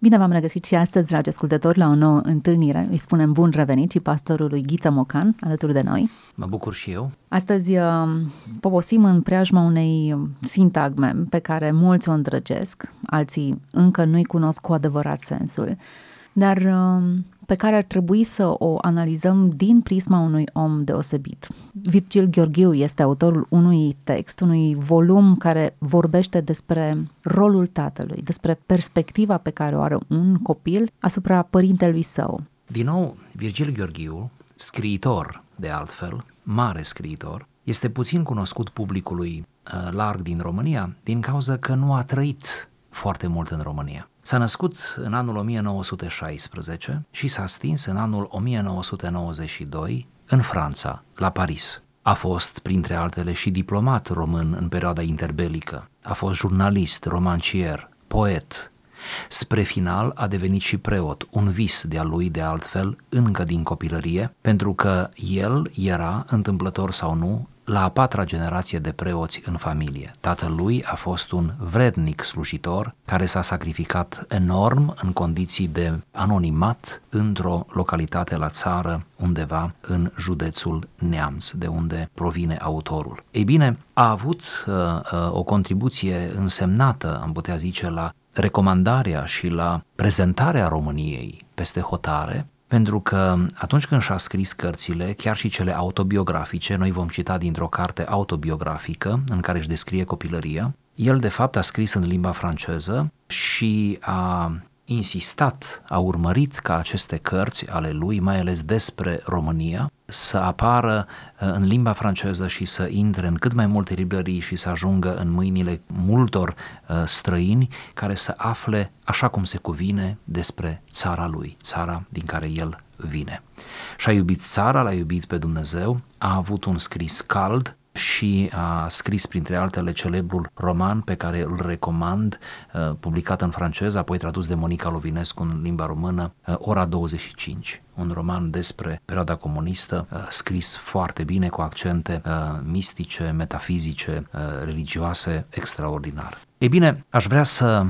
Bine v-am regăsit și astăzi, dragi ascultători, la o nouă întâlnire. Îi spunem bun revenit și pastorului Ghiță Mocan, alături de noi. Mă bucur și eu. Astăzi uh, poposim în preajma unei sintagme pe care mulți o îndrăgesc, alții încă nu-i cunosc cu adevărat sensul, dar uh, pe care ar trebui să o analizăm din prisma unui om deosebit. Virgil Gheorghiu este autorul unui text, unui volum care vorbește despre rolul tatălui, despre perspectiva pe care o are un copil asupra părintelui său. Din nou, Virgil Gheorghiu, scriitor de altfel, mare scriitor, este puțin cunoscut publicului uh, larg din România din cauza că nu a trăit foarte mult în România. S-a născut în anul 1916 și s-a stins în anul 1992 în Franța, la Paris. A fost, printre altele, și diplomat român în perioada interbelică. A fost jurnalist, romancier, poet. Spre final a devenit și preot, un vis de-a lui de altfel, încă din copilărie, pentru că el era, întâmplător sau nu, la a patra generație de preoți în familie. Tatăl lui a fost un vrednic slujitor care s-a sacrificat enorm în condiții de anonimat într-o localitate la țară undeva în județul Neamț, de unde provine autorul. Ei bine, a avut uh, uh, o contribuție însemnată, am putea zice, la recomandarea și la prezentarea României peste hotare, pentru că atunci când și-a scris cărțile, chiar și cele autobiografice, noi vom cita dintr-o carte autobiografică în care își descrie copilăria, el de fapt a scris în limba franceză și a insistat, a urmărit ca aceste cărți ale lui, mai ales despre România, să apară uh, în limba franceză și să intre în cât mai multe librării și să ajungă în mâinile multor uh, străini care să afle așa cum se cuvine despre țara lui, țara din care el vine. Și-a iubit țara, l-a iubit pe Dumnezeu, a avut un scris cald, și a scris printre altele celebrul roman pe care îl recomand, uh, publicat în franceză, apoi tradus de Monica Lovinescu în limba română, uh, Ora 25, un roman despre perioada comunistă, uh, scris foarte bine, cu accente mistice, metafizice, religioase, extraordinar. Ei bine, aș vrea să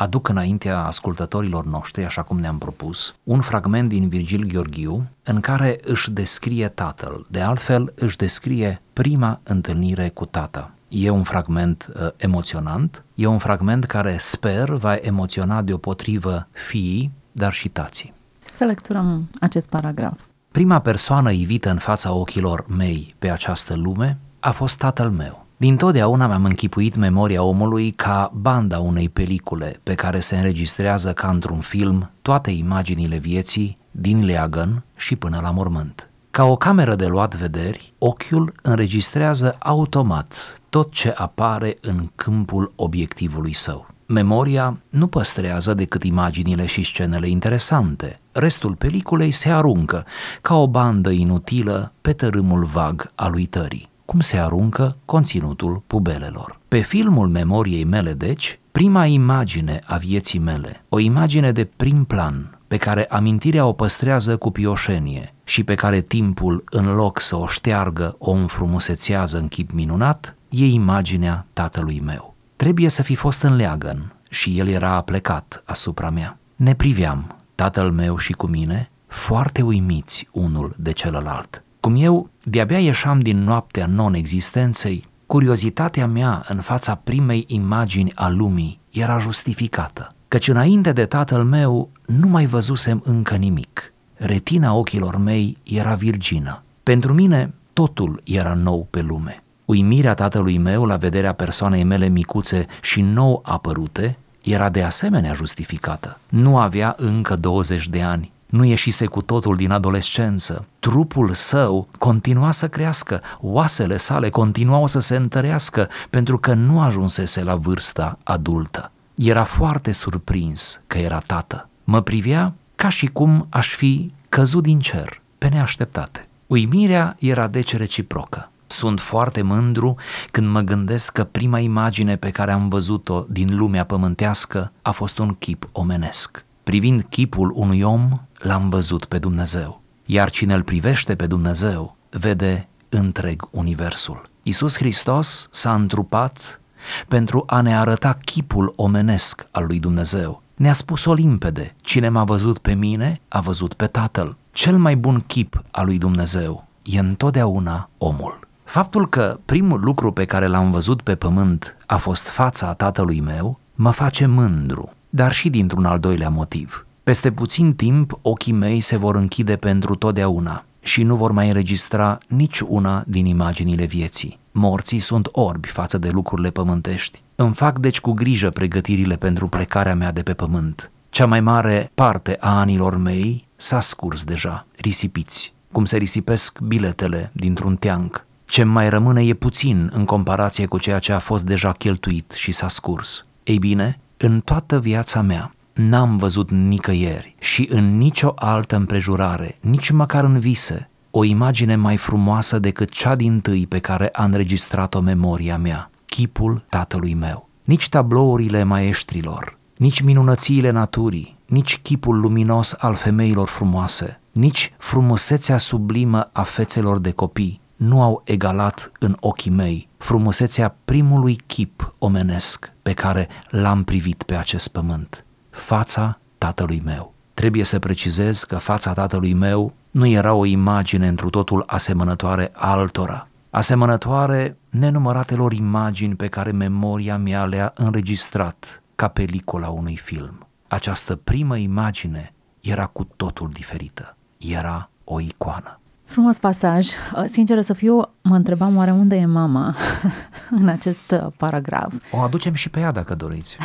aduc înaintea ascultătorilor noștri, așa cum ne-am propus, un fragment din Virgil Gheorghiu în care își descrie tatăl. De altfel, își descrie prima întâlnire cu tata. E un fragment uh, emoționant, e un fragment care sper va emoționa deopotrivă fiii, dar și tații. Să lecturăm acest paragraf. Prima persoană ivită în fața ochilor mei pe această lume a fost tatăl meu. Din totdeauna mi-am închipuit memoria omului ca banda unei pelicule pe care se înregistrează ca într-un film toate imaginile vieții din leagăn și până la mormânt. Ca o cameră de luat vederi, ochiul înregistrează automat tot ce apare în câmpul obiectivului său. Memoria nu păstrează decât imaginile și scenele interesante. Restul peliculei se aruncă ca o bandă inutilă pe tărâmul vag al uitării cum se aruncă conținutul pubelelor. Pe filmul memoriei mele, deci, prima imagine a vieții mele, o imagine de prim plan, pe care amintirea o păstrează cu pioșenie și pe care timpul, în loc să o șteargă, o înfrumusețează în chip minunat, e imaginea tatălui meu. Trebuie să fi fost în leagăn și el era aplecat asupra mea. Ne priveam, tatăl meu și cu mine, foarte uimiți unul de celălalt. Cum eu de-abia ieșam din noaptea non-existenței, curiozitatea mea în fața primei imagini a lumii era justificată, căci înainte de tatăl meu nu mai văzusem încă nimic. Retina ochilor mei era virgină. Pentru mine totul era nou pe lume. Uimirea tatălui meu la vederea persoanei mele micuțe și nou apărute era de asemenea justificată. Nu avea încă 20 de ani, nu ieșise cu totul din adolescență. Trupul său continua să crească, oasele sale continuau să se întărească pentru că nu ajunsese la vârsta adultă. Era foarte surprins că era tată. Mă privea ca și cum aș fi căzut din cer, pe neașteptate. Uimirea era deci reciprocă. Sunt foarte mândru când mă gândesc că prima imagine pe care am văzut-o din lumea pământească a fost un chip omenesc. Privind chipul unui om, l-am văzut pe Dumnezeu. Iar cine îl privește pe Dumnezeu, vede întreg universul. Isus Hristos s-a întrupat pentru a ne arăta chipul omenesc al lui Dumnezeu. Ne-a spus-o limpede, cine m-a văzut pe mine, a văzut pe Tatăl. Cel mai bun chip al lui Dumnezeu e întotdeauna omul. Faptul că primul lucru pe care l-am văzut pe pământ a fost fața tatălui meu, mă face mândru, dar și dintr-un al doilea motiv. Peste puțin timp, ochii mei se vor închide pentru totdeauna și nu vor mai înregistra nici una din imaginile vieții. Morții sunt orbi față de lucrurile pământești. Îmi fac deci cu grijă pregătirile pentru plecarea mea de pe pământ. Cea mai mare parte a anilor mei s-a scurs deja, risipiți, cum se risipesc biletele dintr-un teanc. Ce mai rămâne e puțin în comparație cu ceea ce a fost deja cheltuit și s-a scurs. Ei bine, în toată viața mea n-am văzut nicăieri și în nicio altă împrejurare, nici măcar în vise, o imagine mai frumoasă decât cea din tâi pe care a înregistrat-o memoria mea, chipul tatălui meu. Nici tablourile maestrilor, nici minunățiile naturii, nici chipul luminos al femeilor frumoase, nici frumusețea sublimă a fețelor de copii nu au egalat în ochii mei frumusețea primului chip omenesc pe care l-am privit pe acest pământ, fața tatălui meu. Trebuie să precizez că fața tatălui meu nu era o imagine întru totul asemănătoare altora, asemănătoare nenumăratelor imagini pe care memoria mea le-a înregistrat ca pelicula unui film. Această primă imagine era cu totul diferită. Era o icoană. Frumos pasaj. Sinceră să fiu, mă întrebam oare unde e mama în acest paragraf. O aducem și pe ea dacă doriți.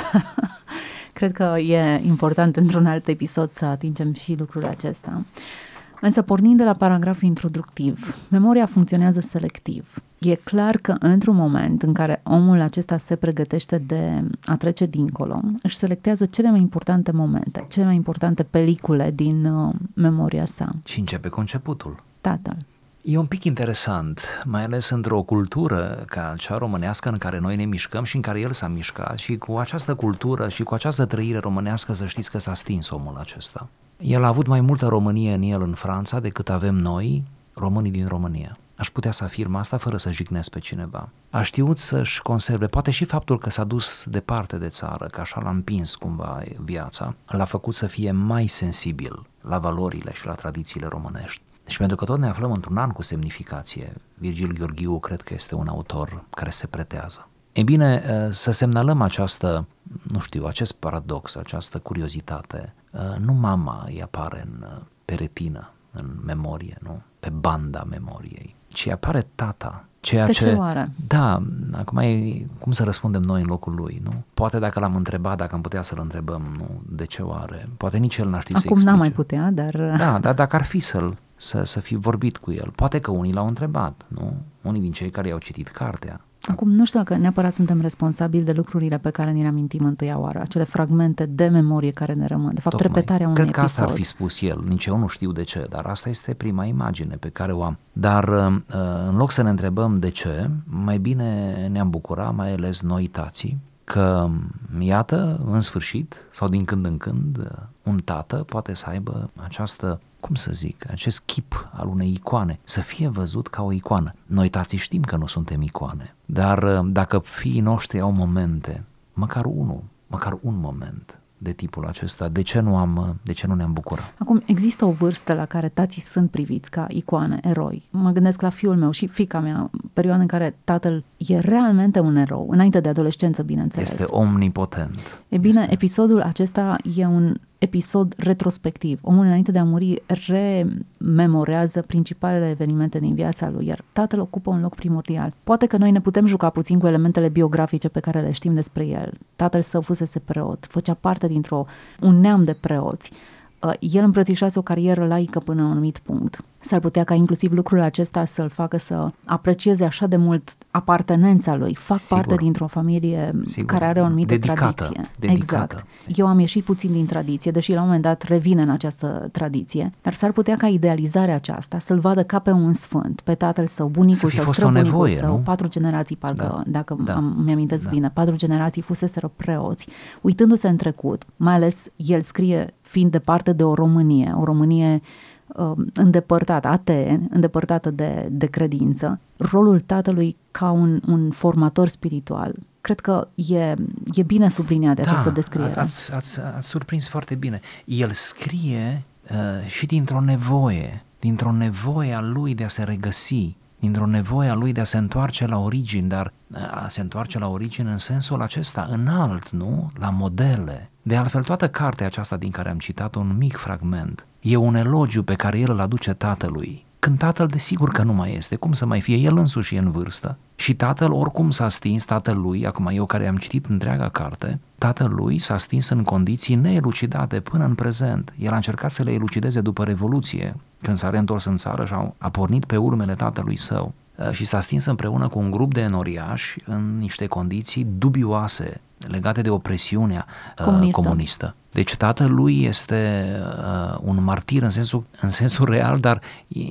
Cred că e important într-un alt episod să atingem și lucrul acesta. Însă, pornind de la paragraful introductiv, memoria funcționează selectiv. E clar că într-un moment în care omul acesta se pregătește de a trece dincolo, își selectează cele mai importante momente, cele mai importante pelicule din uh, memoria sa. Și începe conceputul. Tatăl. E un pic interesant, mai ales într-o cultură ca cea românească în care noi ne mișcăm și în care el s-a mișcat și cu această cultură și cu această trăire românească să știți că s-a stins omul acesta. El a avut mai multă Românie în el în Franța decât avem noi, românii din România. Aș putea să afirm asta fără să jignesc pe cineva. A știut să-și conserve, poate și faptul că s-a dus departe de țară, că așa l-a împins cumva viața, l-a făcut să fie mai sensibil la valorile și la tradițiile românești. Deci pentru că tot ne aflăm într-un an cu semnificație, Virgil Gheorghiu cred că este un autor care se pretează. E bine, să semnalăm această, nu știu, acest paradox, această curiozitate. Nu mama îi apare în, pe retină, în memorie, nu? Pe banda memoriei, ci apare tata, Ceea de ce, ce oare? Da, acum e cum să răspundem noi în locul lui, nu? Poate dacă l-am întrebat, dacă am putea să-l întrebăm, nu, de ce oare? Poate nici el n-ar ști Acum să n-am mai putea, dar... Da, dar dacă ar fi să-l, să, să fi vorbit cu el, poate că unii l-au întrebat, nu? Unii din cei care i-au citit cartea, Acum, nu știu dacă neapărat suntem responsabili de lucrurile pe care ni le amintim întâia oară, acele fragmente de memorie care ne rămân, de fapt, Tocmai. repetarea unui Cred că episod. asta ar fi spus el, nici eu nu știu de ce, dar asta este prima imagine pe care o am. Dar uh, în loc să ne întrebăm de ce, mai bine ne-am bucura, mai ales noi tații, că iată, în sfârșit, sau din când în când, un tată poate să aibă această cum să zic, acest chip al unei icoane, să fie văzut ca o icoană. Noi tații știm că nu suntem icoane, dar dacă fiii noștri au momente, măcar unul, măcar un moment de tipul acesta, de ce nu, am, de ce nu ne-am bucurat? Acum, există o vârstă la care tații sunt priviți ca icoane, eroi. Mă gândesc la fiul meu și fica mea, perioada în care tatăl e realmente un erou, înainte de adolescență, bineînțeles. Este omnipotent. E bine, este. episodul acesta e un episod retrospectiv. Omul înainte de a muri rememorează principalele evenimente din viața lui, iar tatăl ocupă un loc primordial. Poate că noi ne putem juca puțin cu elementele biografice pe care le știm despre el. Tatăl său fusese preot, făcea parte dintr-o un neam de preoți. Uh, el îmbrățișase o carieră laică până la un anumit punct. S-ar putea ca inclusiv lucrul acesta să-l facă să aprecieze așa de mult apartenența lui. Fac Sigur. parte dintr-o familie Sigur. care are o anumită Dedicată. tradiție. Dedicată. Exact. Eu am ieșit puțin din tradiție, deși la un moment dat revine în această tradiție, dar s-ar putea ca idealizarea aceasta să-l vadă ca pe un sfânt, pe tatăl său, Să bunicul fi sau fost o străbunicul nevoie, său, nu? patru generații, parcă, Da. dacă Da. am, mi-amintesc Da. bine, patru generații fuseseră preoți, uitându-se în trecut, mai ales el scrie fiind departe de o Românie, o Românie um, îndepărtată, atee, îndepărtată de, de credință, rolul tatălui ca un, un formator spiritual. Cred că e, e bine subliniat de această descriere. Da, Ați, ați, ați surprins foarte bine. El scrie uh, și dintr-o nevoie, dintr-o nevoie a lui de a se regăsi, dintr-o nevoie a lui de a se întoarce la origini, dar uh, a se întoarce la origini în sensul acesta înalt, nu? La modele. De altfel, toată cartea aceasta din care am citat un mic fragment e un elogiu pe care el îl aduce tatălui. Când tatăl desigur că nu mai este, cum să mai fie el însuși e în vârstă și tatăl oricum s-a stins, tatăl lui, acum eu care am citit întreaga carte, tatăl lui s-a stins în condiții neelucidate până în prezent. El a încercat să le elucideze după Revoluție, când s-a reîntors în țară și a, a pornit pe urmele tatălui său Uh, și s-a stins împreună cu un grup de enoriași în niște condiții dubioase legate de opresiunea uh, Comunistă. comunistă. Deci tatăl lui este uh, un martir în sensul, în sensul real, dar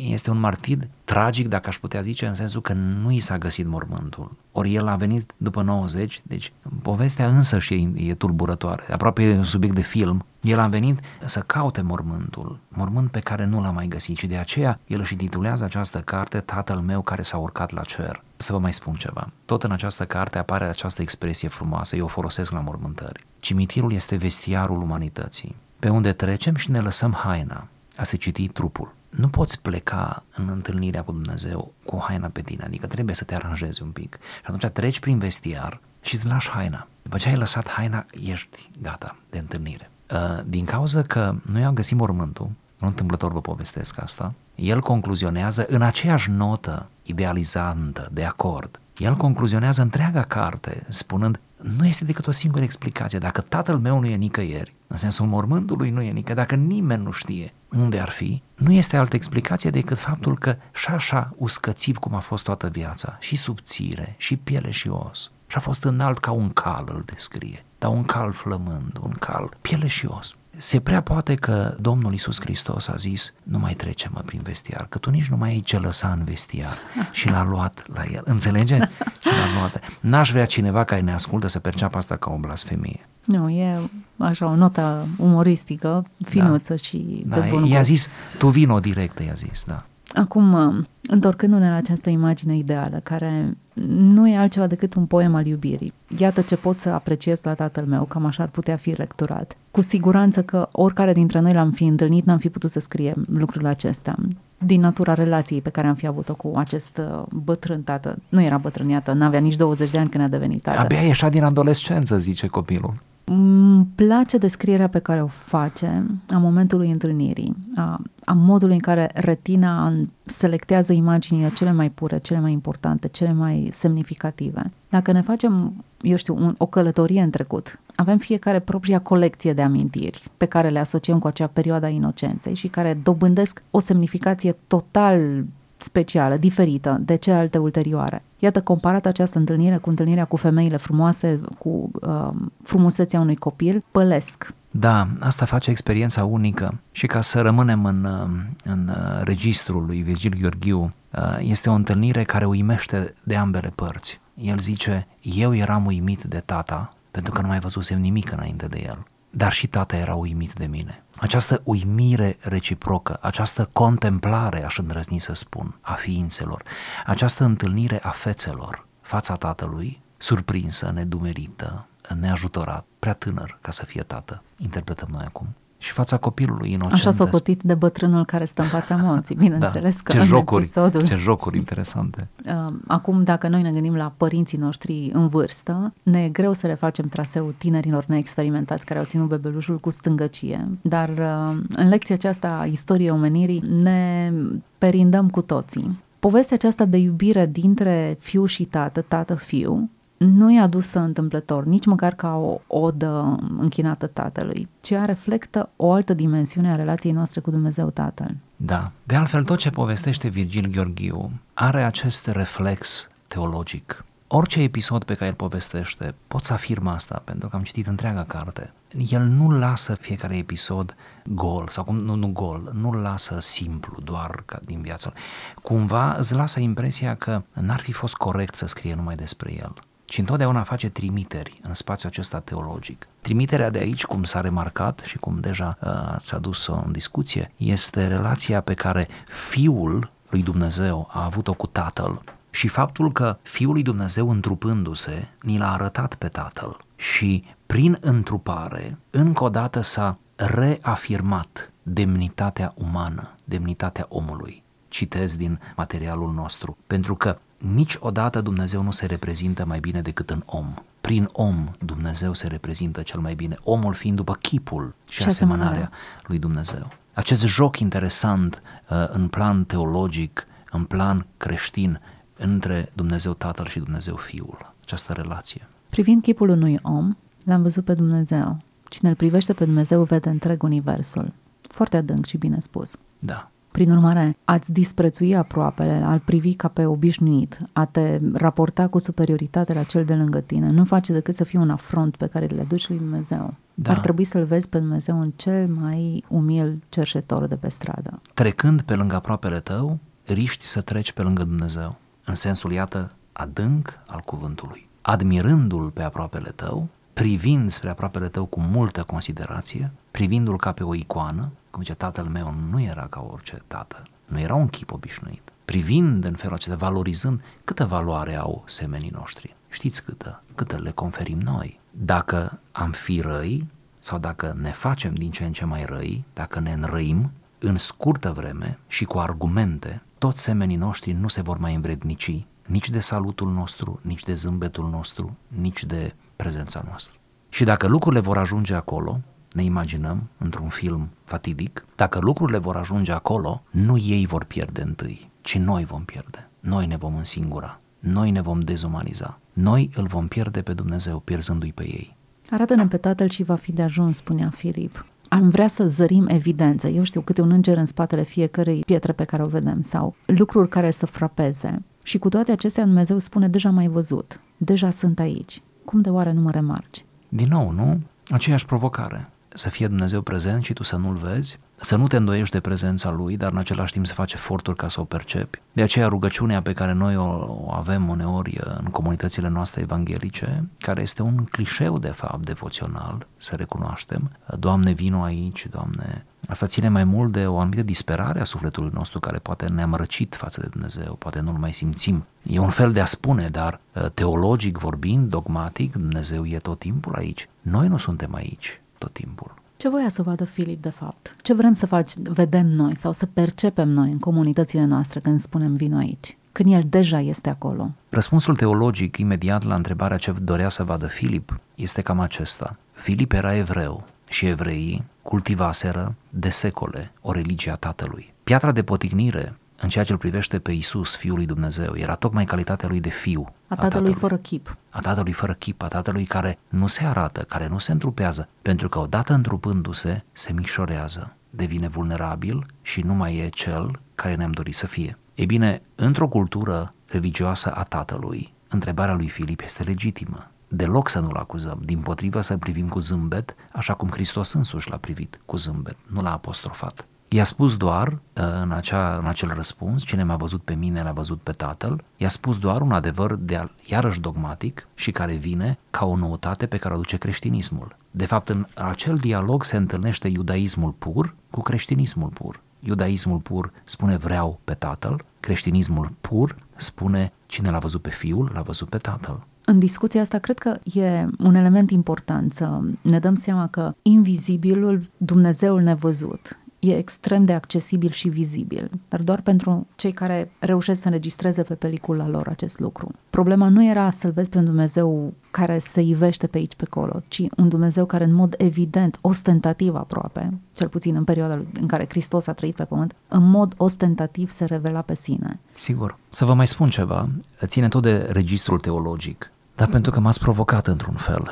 este un martir tragic, dacă aș putea zice, în sensul că nu i s-a găsit mormântul. Ori el a venit după 90, deci povestea însă și e, e tulburătoare, aproape e un subiect de film. El a venit să caute mormântul, mormânt pe care nu l-a mai găsit și de aceea el își titulează această carte Tatăl meu care s-a urcat la cer. Să vă mai spun ceva. Tot în această carte apare această expresie frumoasă, eu o folosesc la mormântări. Cimitirul este vestiarul umanității, pe unde trecem și ne lăsăm haina, a se citi trupul. Nu poți pleca în întâlnirea cu Dumnezeu cu haina pe tine, adică trebuie să te aranjezi un pic. Și atunci treci prin vestiar și îți lași haina. După ce ai lăsat haina, ești gata de întâlnire. Uh, Din cauza că noi am găsit mormântul, nu întâmplător vă povestesc asta, el concluzionează în aceeași notă idealizantă, de acord, el concluzionează întreaga carte spunând nu este decât o singură explicație. Dacă tatăl meu nu e nicăieri, în sensul mormântului nu e nicăieri, dacă nimeni nu știe unde ar fi, nu este altă explicație decât faptul că și șașa uscățiv cum a fost toată viața, și subțire, și piele și os, și a fost înalt ca un cal, îl descrie, dar un cal flămând, un cal, piele și os. Se prea poate că Domnul Isus Hristos a zis, nu mai trece mă prin vestiar, că tu nici nu mai ai ce lăsa în vestiar și l-a luat la el. Înțelege? Și l-a luat. N-aș vrea cineva care ne ascultă să perceapă asta ca o blasfemie. Nu, e așa o notă umoristică, finuță și Da, de bun i-a gust. zis, tu vino directă, i-a zis, da. Acum, uh, întorcându-ne la această imagine ideală, care nu e altceva decât un poem al iubirii. Iată ce pot să apreciez la tatăl meu, cam așa ar putea fi lecturat. Cu siguranță că oricare dintre noi l-am fi întâlnit, n-am fi putut să scriem lucrurile acestea. Din natura relației pe care am fi avut-o cu acest uh, bătrân tată. Nu era bătrân, iată, n-avea nici 20 de ani când a devenit tată. Abia ieșea din adolescență, zice copilul. Îmi place descrierea pe care o face a momentului întâlnirii, a, a modului în care retina selectează imaginile cele mai pure, cele mai importante, cele mai semnificative. Dacă ne facem, eu știu, un, o călătorie în trecut, avem fiecare propria colecție de amintiri pe care le asociem cu acea perioadă a inocenței și care dobândesc o semnificație total specială, diferită de celelalte ulterioare. Iată, comparat această întâlnire cu întâlnirea cu femeile frumoase, cu uh, frumusețea unui copil, pălesc. Da, asta face experiența unică și ca să rămânem în, uh, în uh, registrul lui Virgil Gheorghiu, uh, este o întâlnire care uimește de ambele părți. El zice, eu eram uimit de tata, pentru că nu mai văzusem nimic înainte de el, dar și tata era uimit de mine. Această uimire reciprocă, această contemplare, aș îndrăzni să spun, a ființelor, această întâlnire a fețelor, fața tatălui, surprinsă, nedumerită, neajutorat, prea tânăr ca să fie tată, interpretăm noi acum, și fața copilului inocent. Așa s-a cotit de bătrânul care stă în fața morții, bineînțeles că ce în jocuri, episodul... ce jocuri interesante. Uh, Acum, dacă noi ne gândim la părinții noștri în vârstă, ne e greu să le facem traseul tinerilor neexperimentați care au ținut bebelușul cu stângăcie, dar uh, în lecția aceasta a istoriei omenirii ne perindăm cu toții. Povestea aceasta de iubire dintre fiu și tată, tată-fiu, nu e adusă întâmplător, nici măcar ca o odă închinată Tatălui, ci ea reflectă o altă dimensiune a relației noastre cu Dumnezeu Tatăl. Da. De altfel, tot ce povestește Virgil Gheorghiu are acest reflex teologic. Orice episod pe care îl povestește, pot să afirm asta, pentru că am citit întreaga carte. El nu lasă fiecare episod gol, sau cum, nu, nu gol, nu-l lasă simplu, doar ca din viața lui. Cumva îți lasă impresia că n-ar fi fost corect să scrie numai despre el ci întotdeauna face trimiteri în spațiul acesta teologic. Trimiterea de aici, cum s-a remarcat și cum deja uh, ați adus-o în discuție, este relația pe care Fiul lui Dumnezeu a avut-o cu Tatăl și faptul că Fiul lui Dumnezeu întrupându-se, ni l-a arătat pe Tatăl și prin întrupare, încă o dată s-a reafirmat demnitatea umană, demnitatea omului. Citez din materialul nostru, pentru că niciodată Dumnezeu nu se reprezintă mai bine decât în om. Prin om Dumnezeu se reprezintă cel mai bine, omul fiind după chipul și, și asemănarea lui Dumnezeu. Acest joc interesant uh, în plan teologic, în plan creștin, între Dumnezeu Tatăl și Dumnezeu Fiul, această relație. Privind chipul unui om, l-am văzut pe Dumnezeu. Cine îl privește pe Dumnezeu vede întreg universul. Foarte adânc și bine spus. Da. Prin urmare, ați disprețui aproapele, al privi ca pe obișnuit, a te raporta cu superioritate la cel de lângă tine, nu face decât să fie un afront pe care le aduci lui Dumnezeu. Da. Ar trebui să-l vezi pe Dumnezeu în cel mai umil cerșetor de pe stradă. Trecând pe lângă aproapele tău, riști să treci pe lângă Dumnezeu, în sensul, iată, adânc al cuvântului. Admirându-l pe aproapele tău, privind spre aproapele tău cu multă considerație, privindu-l ca pe o icoană, cum zice, tatăl meu nu era ca orice tată, nu era un chip obișnuit. Privind în felul acesta, valorizând câtă valoare au semenii noștri. Știți câtă? Câtă le conferim noi. Dacă am fi răi sau dacă ne facem din ce în ce mai răi, dacă ne înrăim, în scurtă vreme și cu argumente, toți semenii noștri nu se vor mai învrednici nici de salutul nostru, nici de zâmbetul nostru, nici de prezența noastră. Și dacă lucrurile vor ajunge acolo, ne imaginăm într-un film fatidic, dacă lucrurile vor ajunge acolo, nu ei vor pierde întâi, ci noi vom pierde. Noi ne vom însingura, noi ne vom dezumaniza, noi îl vom pierde pe Dumnezeu pierzându-i pe ei. Arată-ne pe Tatăl și va fi de ajuns, spunea Filip. Am vrea să zărim evidențe, eu știu, câte un înger în spatele fiecărei pietre pe care o vedem sau lucruri care să frapeze. Și cu toate acestea Dumnezeu spune, deja mai văzut, deja sunt aici. Cum de oare nu mă remarci? Din nou, nu? Aceeași provocare să fie Dumnezeu prezent și tu să nu-L vezi, să nu te îndoiești de prezența Lui, dar în același timp să faci eforturi ca să o percepi. De aceea rugăciunea pe care noi o avem uneori în comunitățile noastre evanghelice, care este un clișeu de fapt devoțional, să recunoaștem, Doamne vino aici, Doamne, Asta ține mai mult de o anumită disperare a sufletului nostru care poate ne-am răcit față de Dumnezeu, poate nu-L mai simțim. E un fel de a spune, dar teologic vorbind, dogmatic, Dumnezeu e tot timpul aici. Noi nu suntem aici tot timpul. Ce voia să vadă Filip de fapt? Ce vrem să faci, vedem noi sau să percepem noi în comunitățile noastre când spunem vino aici? Când el deja este acolo. Răspunsul teologic imediat la întrebarea ce dorea să vadă Filip este cam acesta. Filip era evreu și evreii cultivaseră de secole o religie a tatălui. Piatra de potignire în ceea ce îl privește pe Isus, Fiul lui Dumnezeu, era tocmai calitatea lui de fiu. A tatălui, a tatălui fără chip. A tatălui fără chip, a tatălui care nu se arată, care nu se întrupează, pentru că odată întrupându-se, se micșorează, devine vulnerabil și nu mai e cel care ne-am dorit să fie. Ei bine, într-o cultură religioasă a tatălui, întrebarea lui Filip este legitimă. Deloc să nu-l acuzăm, din potrivă să privim cu zâmbet, așa cum Hristos însuși l-a privit cu zâmbet, nu l-a apostrofat. I-a spus doar, uh, în, acea, în acel răspuns, cine m-a văzut pe mine, l-a văzut pe tatăl, i-a spus doar un adevăr de iarăși dogmatic și care vine ca o noutate pe care o aduce creștinismul. De fapt, în acel dialog se întâlnește iudaismul pur cu creștinismul pur. Iudaismul pur spune vreau pe tatăl, creștinismul pur spune cine l-a văzut pe fiul, l-a văzut pe tatăl. În discuția asta, cred că e un element important să ne dăm seama că invizibilul, Dumnezeul nevăzut, e extrem de accesibil și vizibil, dar doar pentru cei care reușesc să înregistreze pe pelicula lor acest lucru. Problema nu era să-L vezi pe un Dumnezeu care se ivește pe aici, pe acolo, ci un Dumnezeu care în mod evident, ostentativ aproape, cel puțin în perioada în care Hristos a trăit pe pământ, în mod ostentativ se revela pe sine. Sigur. Să vă mai spun ceva, ține tot de registrul teologic. dar pentru că m-ați provocat într-un fel.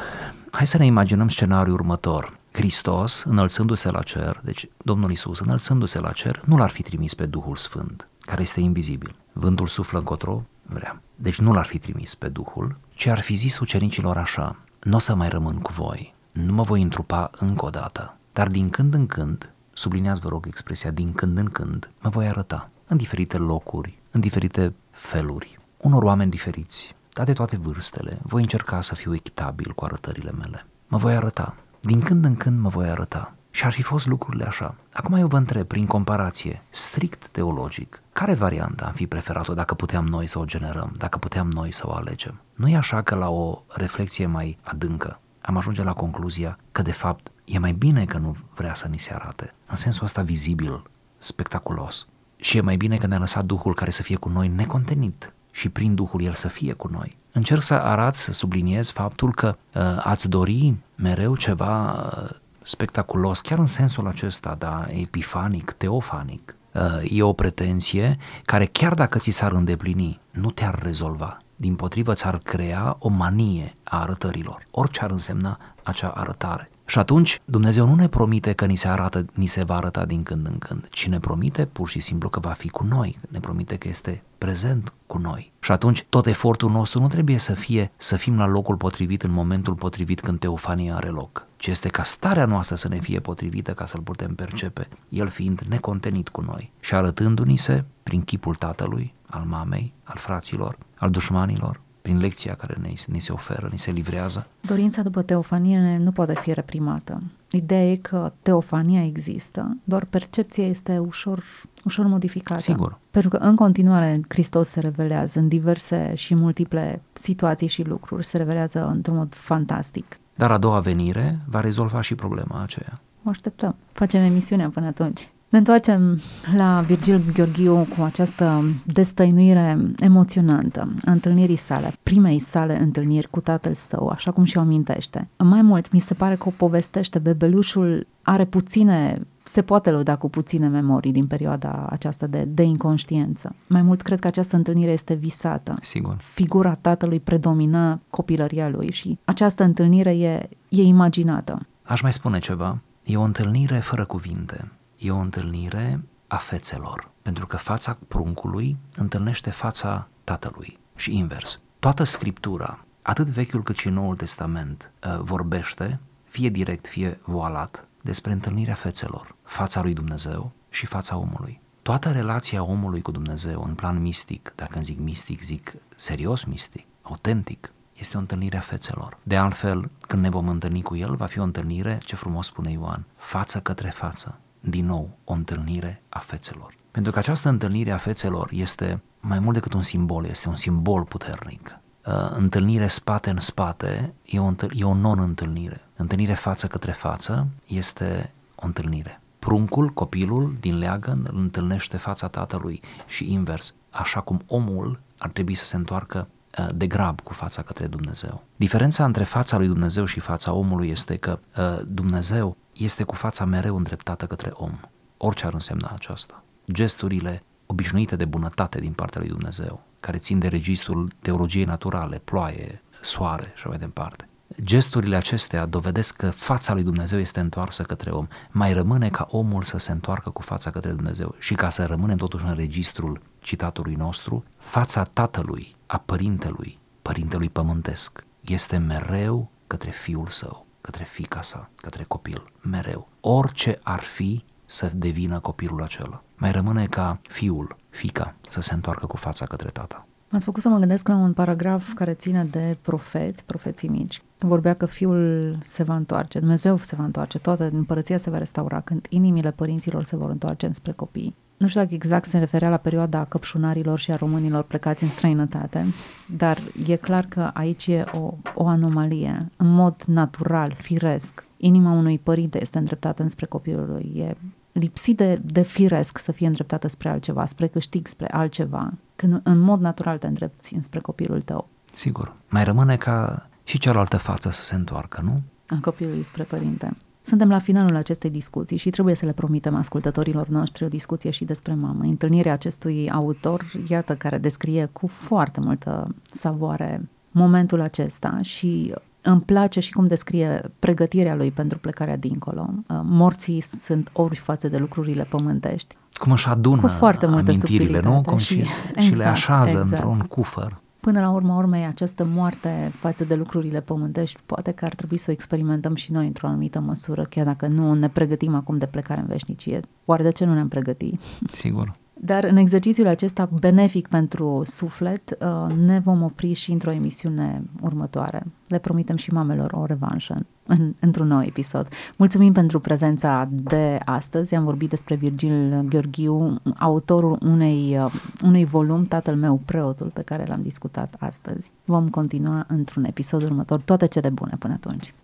Hai să ne imaginăm scenariul următor. Hristos, înălțându-se la cer, deci Domnul Isus, înălțându-se la cer, nu l-ar fi trimis pe Duhul Sfânt, care este invizibil. Vântul suflă încotro, vrea. Deci nu l-ar fi trimis pe Duhul, ci ar fi zis ucenicilor așa, nu o să mai rămân cu voi, nu mă voi întrupa încă o dată, dar din când în când, subliniați vă rog expresia din când în când, mă voi arăta în diferite locuri, în diferite feluri, unor oameni diferiți, dar de toate vârstele, voi încerca să fiu echitabil cu arătările mele. Mă voi arăta. Din când în când mă voi arăta. Și ar fi fost lucrurile așa. Acum eu vă întreb, prin comparație, strict teologic, care variantă am fi preferat-o dacă puteam noi să o generăm, dacă puteam noi să o alegem? Nu e așa că la o reflexie mai adâncă am ajunge la concluzia că de fapt e mai bine că nu vrea să ni se arate, în sensul ăsta vizibil, spectaculos. Și e mai bine că ne-a lăsat Duhul care să fie cu noi necontenit și prin Duhul El să fie cu noi. Încerc să arăt, să subliniez faptul că uh, ați dori mereu ceva uh, spectaculos, chiar în sensul acesta, da, epifanic, teofanic. Uh, e o pretenție care chiar dacă ți s-ar îndeplini, nu te-ar rezolva. Din potrivă, ți-ar crea o manie a arătărilor, orice ar însemna acea arătare. Și atunci Dumnezeu nu ne promite că ni se arată, ni se va arăta din când în când, ci ne promite pur și simplu că va fi cu noi, ne promite că este prezent cu noi. Și atunci tot efortul nostru nu trebuie să fie să fim la locul potrivit în momentul potrivit când teofania are loc, ci este ca starea noastră să ne fie potrivită ca să-L putem percepe, El fiind necontenit cu noi și arătându-ni se prin chipul Tatălui, al mamei, al fraților, al dușmanilor, prin lecția care ne, ni se oferă, ni se livrează. Dorința după teofanie nu poate fi reprimată. Ideea e că teofania există, doar percepția este ușor, ușor modificată. Sigur. Pentru că în continuare Hristos se revelează în diverse și multiple situații și lucruri, se revelează într-un mod fantastic. Dar a doua venire va rezolva și problema aceea. O așteptăm. Facem emisiunea până atunci. Ne întoarcem la Virgil Gheorghiu cu această destăinuire emoționantă a întâlnirii sale, primei sale întâlniri cu tatăl său, așa cum și-o amintește. Mai mult, mi se pare că o povestește, bebelușul are puține se poate lăuda cu puține memorii din perioada aceasta de, de inconștiență. Mai mult, cred că această întâlnire este visată. Sigur. Figura tatălui predomina copilăria lui și această întâlnire e, e imaginată. Aș mai spune ceva. E o întâlnire fără cuvinte e o întâlnire a fețelor, pentru că fața pruncului întâlnește fața tatălui și invers. Toată scriptura, atât Vechiul cât și Noul Testament, uh, vorbește, fie direct, fie voalat, despre întâlnirea fețelor, fața lui Dumnezeu și fața omului. Toată relația omului cu Dumnezeu în plan mistic, dacă îmi zic mistic, zic serios mistic, autentic, este o întâlnire a fețelor. De altfel, când ne vom întâlni cu El, va fi o întâlnire, ce frumos spune Ioan, față către față din nou o întâlnire a fețelor. Pentru că această întâlnire a fețelor este mai mult decât un simbol, este un simbol puternic. Uh, întâlnire spate în spate e o, e o non-întâlnire. Întâlnire față către față este o întâlnire. Pruncul, copilul din leagăn îl întâlnește fața tatălui și invers, așa cum omul ar trebui să se întoarcă uh, de grab cu fața către Dumnezeu. Diferența între fața lui Dumnezeu și fața omului este că uh, Dumnezeu este cu fața mereu îndreptată către om, orice ar însemna aceasta. Gesturile obișnuite de bunătate din partea lui Dumnezeu, care țin de registrul teologiei naturale, ploaie, soare și mai departe. Gesturile acestea dovedesc că fața lui Dumnezeu este întoarsă către om. Mai rămâne ca omul să se întoarcă cu fața către Dumnezeu și ca să rămânem totuși în registrul citatului nostru, fața tatălui, a părintelui, părintelui pământesc, este mereu către fiul său către fica sa, către copil, mereu. Orice ar fi să devină copilul acela. Mai rămâne ca fiul, fica, să se întoarcă cu fața către tata. M-ați făcut să mă gândesc la un paragraf care ține de profeți, profeții mici. Vorbea că fiul se va întoarce, Dumnezeu se va întoarce, toată împărăția se va restaura când inimile părinților se vor întoarce înspre copii. Nu știu dacă exact se referea la perioada căpșunarilor și a românilor plecați în străinătate, dar e clar că aici e o, o anomalie. În mod natural, firesc, inima unui părinte este îndreptată înspre copilul lui. E lipsit de, de firesc să fie îndreptată spre altceva, spre câștig, spre altceva, când în mod natural te îndrepți înspre copilul tău. Sigur. Mai rămâne ca și cealaltă față să se întoarcă, nu? A copilului spre părinte. Suntem la finalul acestei discuții și trebuie să le promitem ascultătorilor noștri o discuție și despre mamă. Întâlnirea acestui autor, iată, care descrie cu foarte multă savoare momentul acesta și îmi place și cum descrie pregătirea lui pentru plecarea dincolo. Uh, morții sunt ori față de lucrurile pământești. Cum își adună Cu foarte multă amintirile, nu? subtilitate Cum și- și, și le exact, așează exact. într-un cufăr. Până la urma urmei, această moarte față de lucrurile pământești, poate că ar trebui să o experimentăm și noi într-o anumită măsură, chiar dacă nu ne pregătim acum de plecare în veșnicie. Oare de ce nu ne-am pregătit? Sigur. Dar în exercițiul acesta benefic pentru suflet, uh, ne vom opri și într-o emisiune următoare. Le promitem și mamelor o revanșă în, într-un nou episod. Mulțumim pentru prezența de astăzi. Am vorbit despre Virgil Gheorghiu, autorul unei, uh, unui volum, Tatăl meu, preotul, pe care l-am discutat astăzi. Vom continua într-un episod următor. Toate cele bune până atunci!